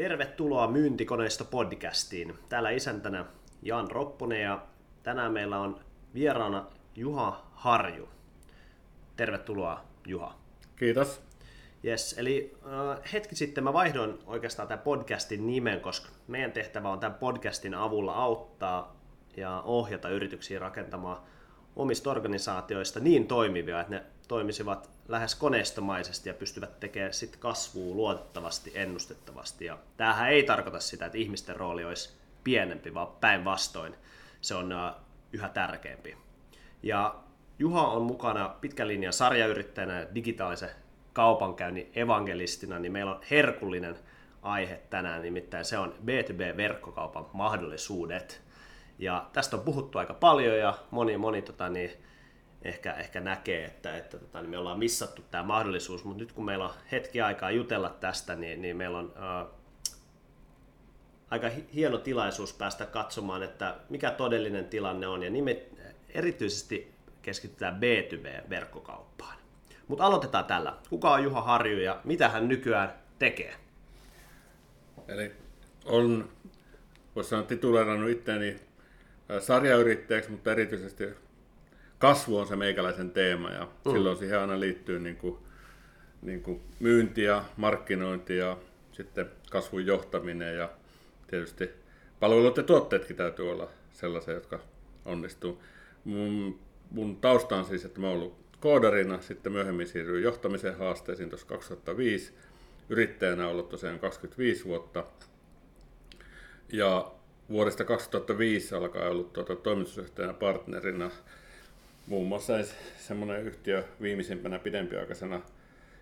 Tervetuloa Myyntikoneista podcastiin. Täällä isäntänä Jan Ropponen ja tänään meillä on vieraana Juha Harju. Tervetuloa Juha. Kiitos. Yes, eli äh, hetki sitten mä vaihdoin oikeastaan tämän podcastin nimen, koska meidän tehtävä on tämän podcastin avulla auttaa ja ohjata yrityksiä rakentamaan omista organisaatioista niin toimivia, että ne toimisivat lähes koneistomaisesti ja pystyvät tekemään sit kasvua luotettavasti, ennustettavasti. Ja tämähän ei tarkoita sitä, että ihmisten rooli olisi pienempi, vaan päinvastoin se on yhä tärkeämpi. Ja Juha on mukana pitkän linjan sarjayrittäjänä ja digitaalisen kaupankäynnin evangelistina, niin meillä on herkullinen aihe tänään, nimittäin se on B2B-verkkokaupan mahdollisuudet. Ja tästä on puhuttu aika paljon ja moni, moni tota, niin, ehkä, ehkä näkee, että, että tota, niin me ollaan missattu tämä mahdollisuus, mutta nyt kun meillä on hetki aikaa jutella tästä, niin, niin meillä on ää, aika hieno tilaisuus päästä katsomaan, että mikä todellinen tilanne on, ja nimet, erityisesti keskitytään B2B-verkkokauppaan. Mutta aloitetaan tällä. Kuka on Juha Harju ja mitä hän nykyään tekee? Eli on, voisi sanoa, tituleerannut itseäni sarjayrittäjäksi, mutta erityisesti kasvu on se meikäläisen teema ja mm. silloin siihen aina liittyy niin kuin, niin kuin myynti ja markkinointi ja sitten kasvun johtaminen ja tietysti palvelut ja tuotteetkin täytyy olla sellaisia, jotka onnistuu. Mun, mun tausta on siis, että mä oon ollut koodarina, sitten myöhemmin siirryin johtamisen haasteisiin tuossa 2005. Yrittäjänä ollut tosiaan 25 vuotta. Ja vuodesta 2005 alkaen ollut tuota, toimitusjohtajana partnerina muun muassa semmoinen yhtiö viimeisimpänä pidempiaikaisena,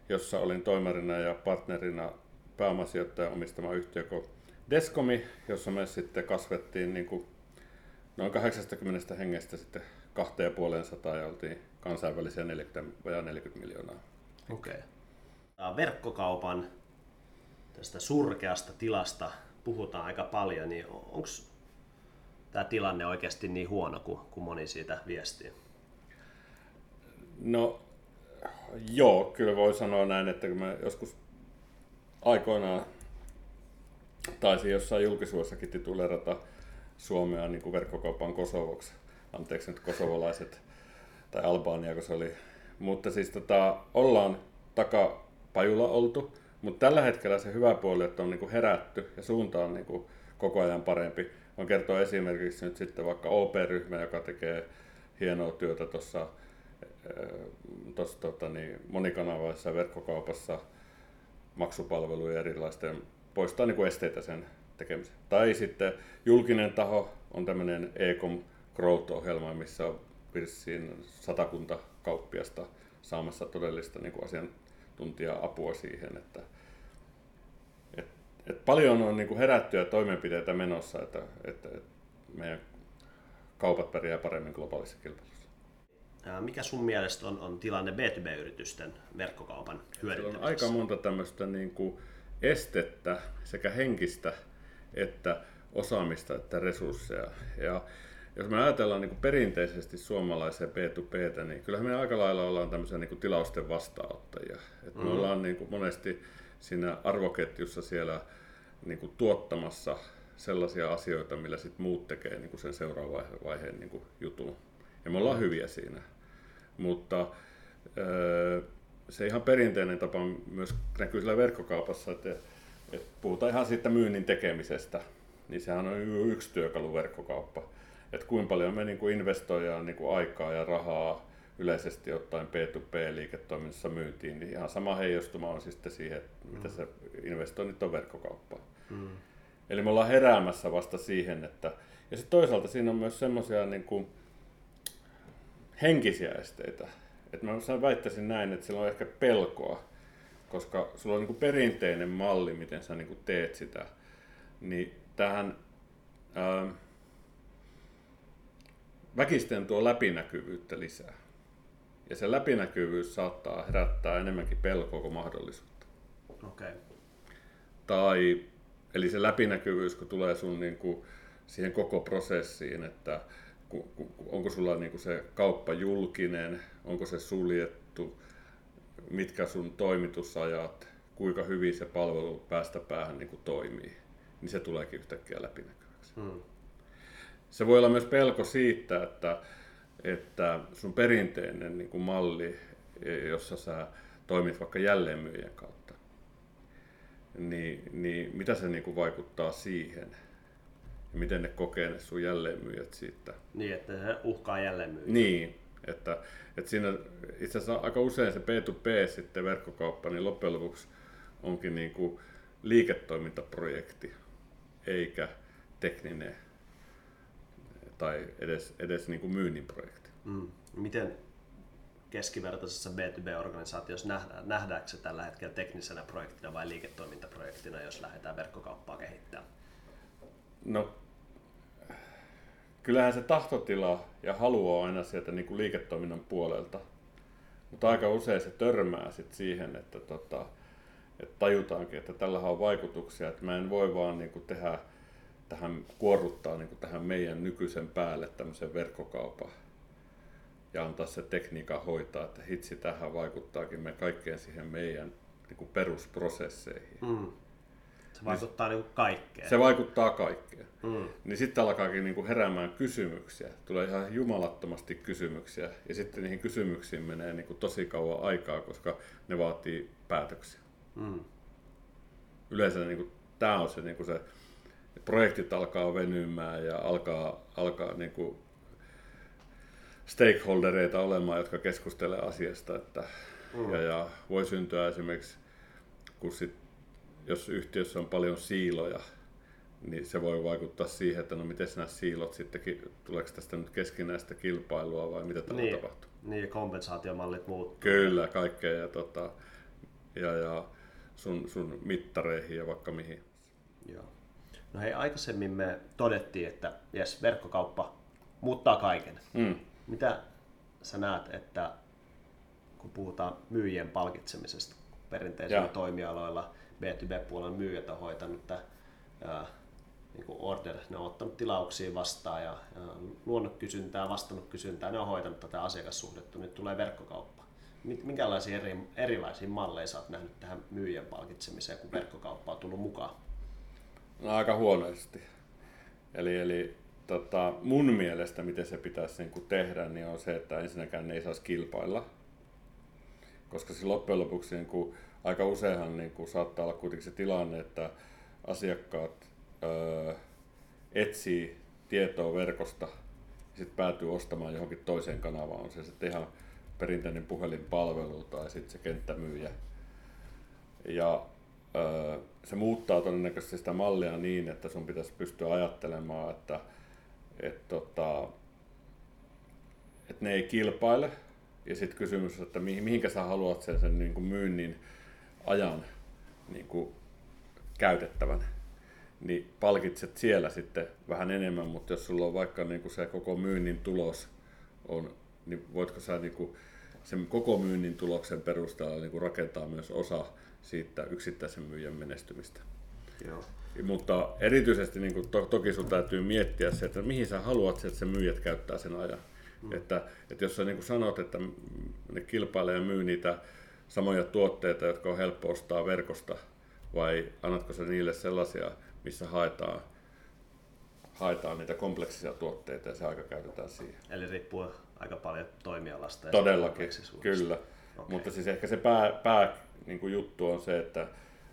jossa olin toimarina ja partnerina pääomasijoittajan omistama yhtiö kuin Descomi, jossa me sitten kasvettiin niin kuin noin 80 hengestä sitten 2500 ja oltiin kansainvälisiä 40, 40 miljoonaa. Okei. Okay. Verkkokaupan tästä surkeasta tilasta puhutaan aika paljon, niin onko tämä tilanne oikeasti niin huono kuin, kuin moni siitä viestii? No joo, kyllä voi sanoa näin, että kun mä joskus aikoinaan taisin jossain julkisuudessakin titulerata Suomea niin kuin verkkokaupan Kosovoksi. Anteeksi nyt kosovolaiset tai Albania, kun se oli. Mutta siis tota, ollaan takapajulla oltu, mutta tällä hetkellä se hyvä puoli, että on niin kuin herätty ja suunta on niin kuin koko ajan parempi. On kertoa esimerkiksi nyt sitten vaikka OP-ryhmä, joka tekee hienoa työtä tuossa tuossa tota, niin, monikanavaisessa verkkokaupassa maksupalveluja erilaisten poistaa niin kuin esteitä sen tekemiseen. Tai sitten julkinen taho on tämmöinen Ecom Growth-ohjelma, missä on vissiin satakunta kauppiasta saamassa todellista niin kuin asiantuntija-apua siihen, että et, et paljon on niin kuin herättyjä toimenpiteitä menossa, että, että, että meidän kaupat pärjää paremmin globaalissa kilpailussa. Mikä sun mielestä on, on tilanne B2B-yritysten verkkokaupan hyödyntämisessä? on aika monta tämmöistä niin kuin estettä, sekä henkistä että osaamista että resursseja. Ja jos me ajatellaan niin kuin perinteisesti suomalaisia B2Btä, niin kyllähän me aika lailla ollaan tämmöisiä niin kuin tilausten vastaanottajia. Et me mm. ollaan niin kuin monesti siinä arvoketjussa siellä niin kuin tuottamassa sellaisia asioita, millä sit muut tekee niin kuin sen seuraavan vaiheen niin kuin jutun. Ja me ollaan hyviä siinä. Mutta se ihan perinteinen tapa myös näkyy sillä verkkokaupassa, että, että puhutaan ihan siitä myynnin tekemisestä, niin sehän on yksi työkalu verkkokauppa. Että kuinka paljon me niin kuin investoidaan niin kuin aikaa ja rahaa yleisesti ottaen P2P-liiketoiminnassa myyntiin, niin ihan sama heijastuma on sitten siihen, mitä mm. se investoinnit on verkkokauppaan. Mm. Eli me ollaan heräämässä vasta siihen, että ja sitten toisaalta siinä on myös semmoisia niin kuin, henkisiä esteitä. Et mä väittäisin näin, että sillä on ehkä pelkoa, koska sulla on niin kuin perinteinen malli, miten sä niin kuin teet sitä. Niin tähän ää, väkisten tuo läpinäkyvyyttä lisää. Ja se läpinäkyvyys saattaa herättää enemmänkin pelkoa kuin mahdollisuutta. Okay. Tai, eli se läpinäkyvyys, kun tulee sun niin kuin siihen koko prosessiin, että onko sulla niin se kauppa julkinen, onko se suljettu, mitkä sun toimitusajat, kuinka hyvin se palvelu päästä päähän niin kuin toimii, niin se tuleekin yhtäkkiä läpinäkyväksi. Hmm. Se voi olla myös pelko siitä, että, että sun perinteinen niin kuin malli, jossa sä toimit vaikka jälleenmyyjän kautta, niin, niin mitä se niin kuin vaikuttaa siihen? Ja miten ne kokee ne sun jälleenmyyjät siitä? Niin, että se uhkaa jälleenmyyjät. Niin, että, että siinä itse asiassa aika usein se P2P sitten verkkokauppa, niin loppujen lopuksi onkin niin kuin liiketoimintaprojekti, eikä tekninen tai edes, edes niin kuin myynnin projekti. Mm. Miten keskivertaisessa B2B-organisaatiossa nähdään, nähdäänkö se tällä hetkellä teknisenä projektina vai liiketoimintaprojektina, jos lähdetään verkkokauppaa kehittämään? No, kyllähän se tahtotila ja halu on aina sieltä niin kuin liiketoiminnan puolelta. Mutta aika usein se törmää sit siihen, että, tota, että tajutaankin, että tällä on vaikutuksia, että mä en voi vaan niin kuin tehdä tähän, kuorruttaa niin kuin tähän meidän nykyisen päälle tämmöisen verkkokaupan ja antaa se tekniikka hoitaa, että hitsi tähän vaikuttaakin me kaikkeen siihen meidän niin kuin perusprosesseihin. Mm. Se vaikuttaa niin, niin kaikkeen. Se vaikuttaa kaikkeen. Mm. Niin sitten alkaakin niin kuin heräämään kysymyksiä. Tulee ihan jumalattomasti kysymyksiä. Ja sitten niihin kysymyksiin menee niin kuin tosi kauan aikaa, koska ne vaatii päätöksiä. Mm. Yleensä niin kuin, tämä on se, niin kuin se, projektit alkaa venymään ja alkaa, alkaa niin kuin stakeholdereita olemaan, jotka keskustelevat asiasta. Että, mm. ja, ja voi syntyä esimerkiksi, kun sit, jos yhtiössä on paljon siiloja, niin se voi vaikuttaa siihen, että no miten nämä siilot sitten, tuleeko tästä nyt keskinäistä kilpailua vai mitä täällä niin, tapahtuu? Niin, ja kompensaatiomallit muuttuu. Kyllä, kaikkea ja, tota, ja, ja sun, sun mittareihin ja vaikka mihin. Joo. No hei, aikaisemmin me todettiin, että jes, verkkokauppa muuttaa kaiken. Mm. Mitä sä näet, että kun puhutaan myyjien palkitsemisesta perinteisillä toimialoilla, B2B-puolen myyjät on hoitanut ää, niin kuin order, ne on ottanut tilauksia vastaan ja, ja luonut kysyntää, vastannut kysyntää, ne on hoitanut tätä asiakassuhdetta, nyt tulee verkkokauppa. Minkälaisia eri, erilaisia malleja oot nähnyt tähän myyjän palkitsemiseen, kun verkkokauppa on tullut mukaan? No aika huonosti. Eli, eli tota, mun mielestä, miten se pitäisi niin kuin tehdä, niin on se, että ensinnäkään ne ei saisi kilpailla. Koska se loppujen lopuksi niin kuin, aika useinhan niin kuin, saattaa olla kuitenkin se tilanne, että asiakkaat öö, etsii tietoa verkosta ja sitten päätyy ostamaan johonkin toiseen kanavaan. On se sitten ihan perinteinen puhelinpalvelu tai sitten se kenttämyyjä. Ja öö, se muuttaa todennäköisesti sitä mallia niin, että sun pitäisi pystyä ajattelemaan, että et tota, et ne ei kilpaile. Ja sitten kysymys, että mihin, mihinkä sä haluat sen, sen niin kuin myynnin ajan niin kuin käytettävän. Niin palkitset siellä sitten vähän enemmän, mutta jos sulla on vaikka niin kuin se koko myynnin tulos on, niin voitko sä niin kuin sen koko myynnin tuloksen perusteella niin kuin rakentaa myös osa siitä yksittäisen myyjän menestymistä. Joo. Mutta erityisesti niin kuin to, toki sun täytyy miettiä se, että mihin sä haluat, että se myyjät käyttää sen ajan. Mm. Että, että jos sä niin kuin sanot, että ne kilpailee ja myy niitä samoja tuotteita, jotka on helppo ostaa verkosta, vai annatko sä niille sellaisia, missä haetaan, haetaan niitä kompleksisia tuotteita ja se aika käytetään siihen. Eli riippuu aika paljon toimialasta. Ja Todellakin, kyllä. Okay. Mutta siis ehkä se pää, pää niin kuin juttu on se, että,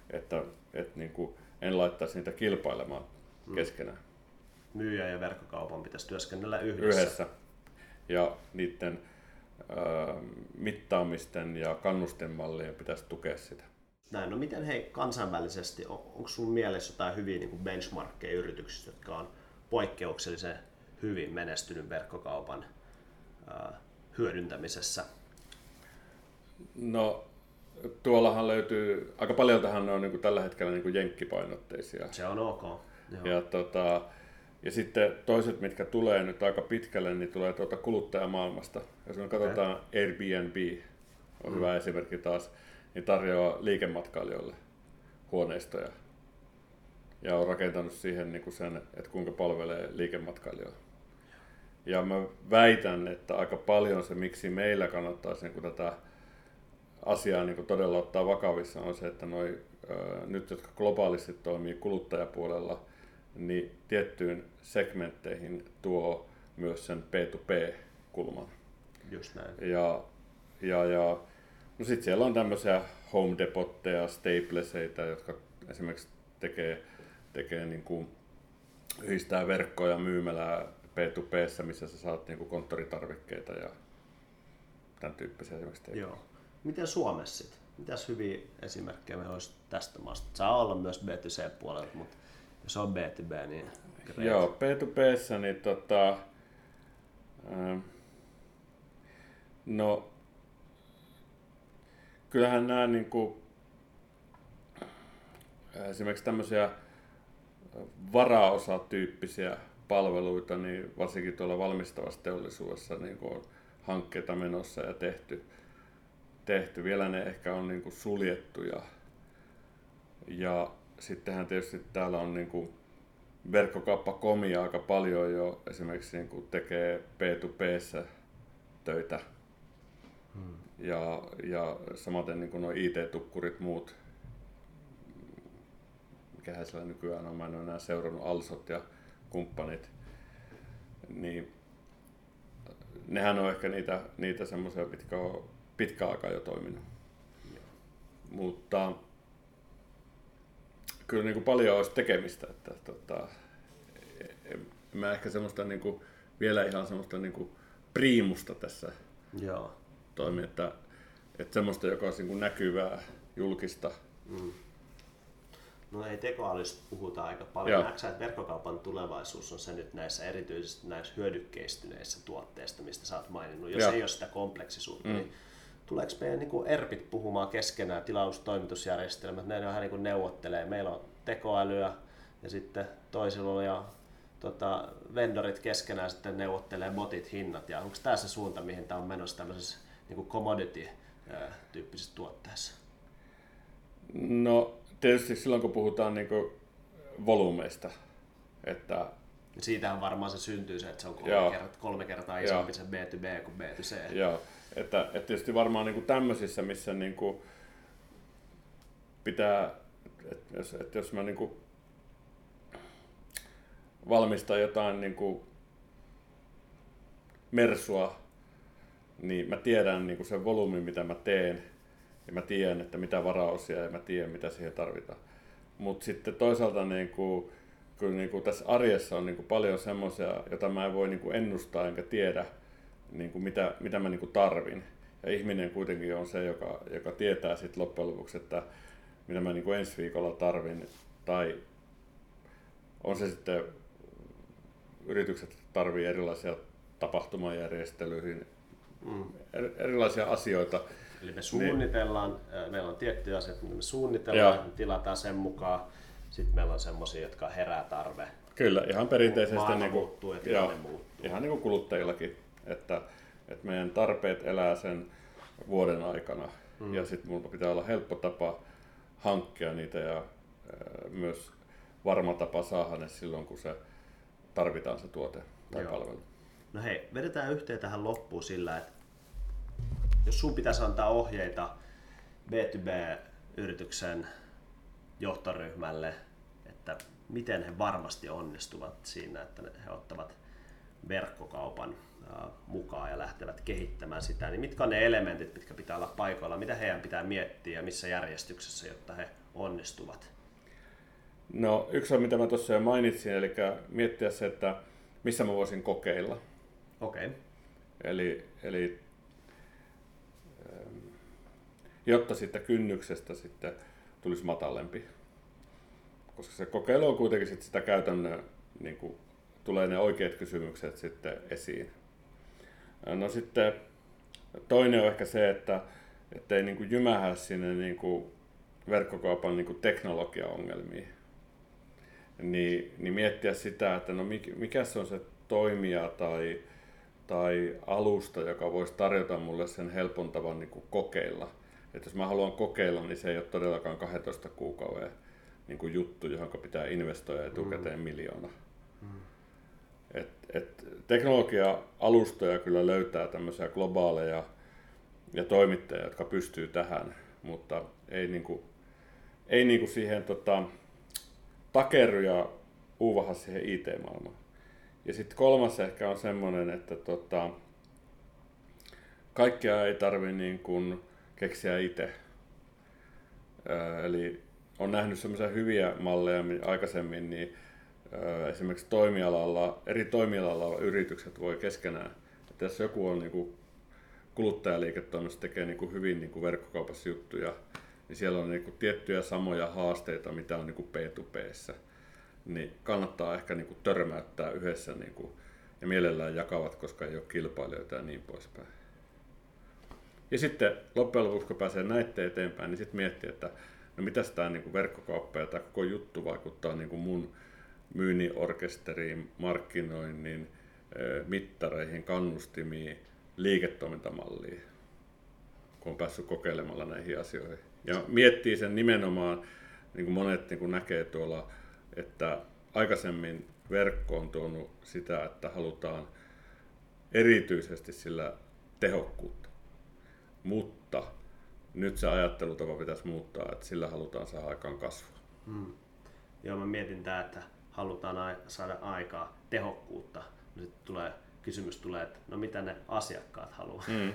että, että niin kuin, en laittaisi niitä kilpailemaan mm. keskenään. Myyjä ja verkkokaupan pitäisi työskennellä yhdessä. Yhdessä. Ja niiden mittaamisten ja kannustemallien pitäisi tukea sitä. Näin, no miten hei kansainvälisesti, on, onko sun mielessä jotain hyviä niin benchmarkkeja yrityksistä, jotka on poikkeuksellisen hyvin menestynyt verkkokaupan äh, hyödyntämisessä? No tuollahan löytyy, aika paljon tähän on niin kuin tällä hetkellä niin kuin jenkkipainotteisia. Se on ok. Joo. Ja, tota, ja sitten toiset, mitkä tulee nyt aika pitkälle, niin tulee tuota kuluttajamaailmasta. Jos me katsotaan okay. Airbnb, on mm. hyvä esimerkki taas, niin tarjoaa liikematkailijoille huoneistoja. Ja on rakentanut siihen niin kuin sen, että kuinka palvelee liikematkailijoille. Ja mä väitän, että aika paljon se, miksi meillä kannattaisi niin kuin tätä asiaa niin todella ottaa vakavissa on se, että noi, nyt jotka globaalisti toimii kuluttajapuolella, niin tiettyyn segmentteihin tuo myös sen P2P-kulman. Just näin. Ja, ja, ja no sitten siellä on tämmöisiä Home Depotteja, Stapleseita, jotka esimerkiksi tekee, tekee niin kuin, yhdistää verkkoja myymälää P2P, missä sä saat niin kuin konttoritarvikkeita ja tämän tyyppisiä esimerkiksi. Joo. Miten Suomessa sitten? Mitäs hyviä esimerkkejä meillä olisi tästä maasta? Saa olla myös B2C-puolella, mutta jos on B2B, niin great. Joo, B2B, niin tota, ähm, no, kyllähän nämä niin kuin, esimerkiksi tämmöisiä varaosatyyppisiä palveluita, niin varsinkin tuolla valmistavassa teollisuudessa niin kuin on hankkeita menossa ja tehty, tehty. Vielä ne ehkä on niin kuin suljettu ja, ja sittenhän tietysti täällä on niin kuin verkkokauppa komia aika paljon jo esimerkiksi niin kuin tekee P2P töitä. Hmm. Ja, ja samaten niin kuin nuo IT-tukkurit muut, mikähän siellä nykyään on, mä en ole enää seurannut Alsot ja kumppanit, niin nehän on ehkä niitä, niitä semmoisia, mitkä on pitkä aikaa jo toiminut. Mutta kyllä niin kuin paljon olisi tekemistä. Että, tota, en mä ehkä semmoista niin kuin, vielä ihan semmoista niin kuin priimusta tässä Joo. toimi, että, että semmoista, joka olisi niin kuin näkyvää, julkista. Mm. No ei tekoälystä puhuta aika paljon. Näetkö että verkkokaupan tulevaisuus on se nyt näissä erityisesti näissä hyödykkeistyneissä tuotteissa, mistä sä oot maininnut, jos Joo. ei ole sitä kompleksisuutta, mm. niin tuleeko meidän niin kuin ERPit puhumaan keskenään, tilaustoimitusjärjestelmät, ne vähän niin kuin neuvottelee. Meillä on tekoälyä ja sitten toisilla ja tota, vendorit keskenään sitten neuvottelee botit hinnat. Ja onko tämä se suunta, mihin tämä on menossa tämmöisessä niin kuin commodity-tyyppisessä tuotteessa? No tietysti silloin kun puhutaan niin kuin volyymeista, että Siitähän varmaan se syntyy se, että se on kolme, kertaa, kolme kertaa isompi se B2B kuin B2C. Joo, että, että tietysti varmaan niin kuin tämmöisissä, missä niin kuin pitää, että jos, että jos mä niin kuin valmistan jotain niin kuin mersua, niin mä tiedän niin kuin sen volyymin, mitä mä teen, ja mä tiedän, että mitä varaosia ja mä tiedän, mitä siihen tarvitaan. Mutta sitten toisaalta niin kuin, kyllä niin kuin tässä arjessa on niin kuin paljon semmoisia, joita mä en voi niin kuin ennustaa enkä tiedä, niin kuin mitä, mitä mä niin kuin tarvin. Ja ihminen kuitenkin on se, joka, joka tietää sitten loppujen lopuksi, että mitä mä niin kuin ensi viikolla tarvin. Tai on se sitten, yritykset tarvii erilaisia tapahtumajärjestelyihin, mm. erilaisia asioita. Eli me suunnitellaan, niin. meillä on tiettyjä asioita, mitä me suunnitellaan, me tilataan sen mukaan. Sitten meillä on semmoisia, jotka herää tarve. Kyllä, ihan perinteisesti niin kuin, muuttuu ja muuttuu. ihan niin kuin kuluttajillakin, että, että meidän tarpeet elää sen vuoden aikana mm. ja sitten minulla pitää olla helppo tapa hankkia niitä ja myös varma tapa saada ne silloin, kun se tarvitaan se tuote tai Joo. palvelu. No hei, vedetään yhteen tähän loppuun sillä, että jos sun pitäisi antaa ohjeita B2B-yrityksen johtoryhmälle, että miten he varmasti onnistuvat siinä, että he ottavat verkkokaupan mukaan ja lähtevät kehittämään sitä, niin mitkä on ne elementit, mitkä pitää olla paikoilla, mitä heidän pitää miettiä ja missä järjestyksessä, jotta he onnistuvat? No yksi on, mitä mä tuossa jo mainitsin, eli miettiä se, että missä mä voisin kokeilla. Okei. Okay. Eli, eli jotta siitä kynnyksestä sitten tulisi matalempi. Koska se kokeilu on kuitenkin sit sitä käytännön, niin kuin, tulee ne oikeat kysymykset sitten esiin. No sitten toinen on ehkä se, että ei niin kuin jymähä sinne niin kuin verkkokaupan niin kuin teknologiaongelmiin. Niin, niin miettiä sitä, että no mikä se on se toimija tai, tai alusta, joka voisi tarjota mulle sen helpon tavan niin kuin kokeilla – että jos mä haluan kokeilla, niin se ei ole todellakaan 12 kuukauden niin kuin juttu, johon pitää investoida etukäteen mm. miljoona. Mm. Et, et teknologia-alustoja kyllä löytää tämmöisiä globaaleja ja toimittajia, jotka pystyy tähän, mutta ei, niin kuin, ei niin kuin siihen tota, takerru ja uuvaha siihen IT-maailmaan. Ja sitten kolmas ehkä on semmoinen, että tota, kaikkea ei tarvi niin keksiä itse. Eli on nähnyt semmoisia hyviä malleja aikaisemmin, niin esimerkiksi toimialalla, eri toimialalla yritykset voi keskenään, että jos joku on niin kuin kuluttajaliiketoiminnassa tekee niin kuin hyvin niin kuin verkkokaupassa juttuja, niin siellä on niin kuin tiettyjä samoja haasteita, mitä on niin kuin P2Pssä. Niin kannattaa ehkä niin kuin törmäyttää yhdessä niin kuin, ja mielellään jakavat, koska ei ole kilpailijoita ja niin poispäin. Ja sitten loppujen lopuksi, kun pääsee näette eteenpäin, niin sitten miettii, että no mitäs tämä niin verkkokauppa ja tämä koko juttu vaikuttaa niin kuin mun myynnin orkesteriin, markkinoinnin, mittareihin, kannustimiin, liiketoimintamalliin, kun on päässyt kokeilemalla näihin asioihin. Ja miettii sen nimenomaan, niin kuin monet niin kuin näkee tuolla, että aikaisemmin verkko on tuonut sitä, että halutaan erityisesti sillä tehokkuutta. Mutta nyt se ajattelutapa pitäisi muuttaa, että sillä halutaan saada aikaan kasvua. Hmm. Joo, mä mietin tämä, että halutaan saada aikaa tehokkuutta. No sitten tulee, kysymys tulee, että no mitä ne asiakkaat haluaa. Hmm.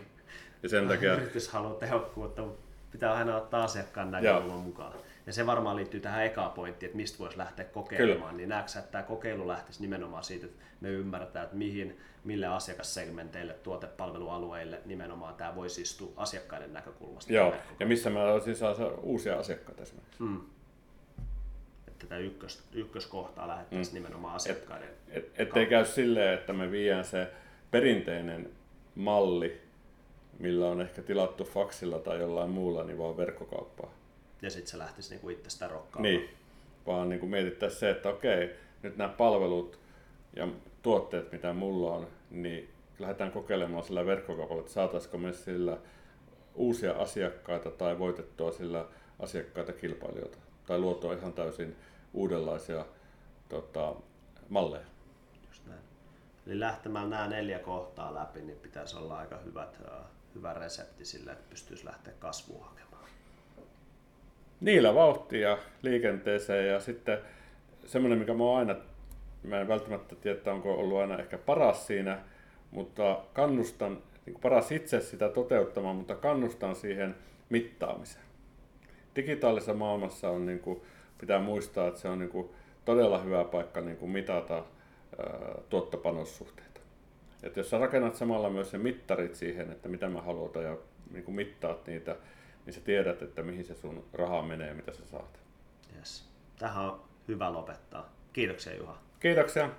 Ja sen takia... Yritys haluaa tehokkuutta, mutta pitää aina ottaa asiakkaan näkökulman mukaan. Ja se varmaan liittyy tähän ekaan pointtiin, että mistä voisi lähteä kokeilemaan. Kyllä. Niin näetkö että tämä kokeilu lähtisi nimenomaan siitä, että me ymmärretään, että mihin, mille asiakassegmenteille, tuotepalvelualueille nimenomaan tämä voisi istua asiakkaiden näkökulmasta. Joo, ja missä mä olisin saa uusia asiakkaita esimerkiksi. Mm. Tätä ykkös, ykköskohtaa lähettäisiin mm. nimenomaan asiakkaiden et, et, Ettei käy silleen, että me viedään se perinteinen malli, millä on ehkä tilattu faksilla tai jollain muulla, niin vaan verkkokauppaa ja sitten se lähtisi niinku itsestä rokkaamaan. Niin, vaan niinku mietittäisiin se, että okei, nyt nämä palvelut ja tuotteet, mitä mulla on, niin lähdetään kokeilemaan sillä verkkokaupalla, että saataisiko me sillä uusia asiakkaita tai voitettua sillä asiakkaita kilpailijoita tai luotua ihan täysin uudenlaisia tota, malleja. Just näin. Eli lähtemällä nämä neljä kohtaa läpi, niin pitäisi olla aika hyvät, hyvä resepti sille, että pystyisi lähteä kasvua hakemaan niillä vauhtia liikenteeseen ja sitten semmoinen, mikä mä oon aina, mä en välttämättä tiedä, onko ollut aina ehkä paras siinä, mutta kannustan, niin paras itse sitä toteuttamaan, mutta kannustan siihen mittaamiseen. Digitaalisessa maailmassa on, niin kuin, pitää muistaa, että se on niin kuin, todella hyvä paikka niin kuin mitata tuottopanossuhteita. Et jos sä rakennat samalla myös ne mittarit siihen, että mitä mä haluan ja niin kuin mittaat niitä, niin sä tiedät, että mihin se sun raha menee ja mitä sä saat. Yes. Tähän on hyvä lopettaa. Kiitoksia Juha. Kiitoksia.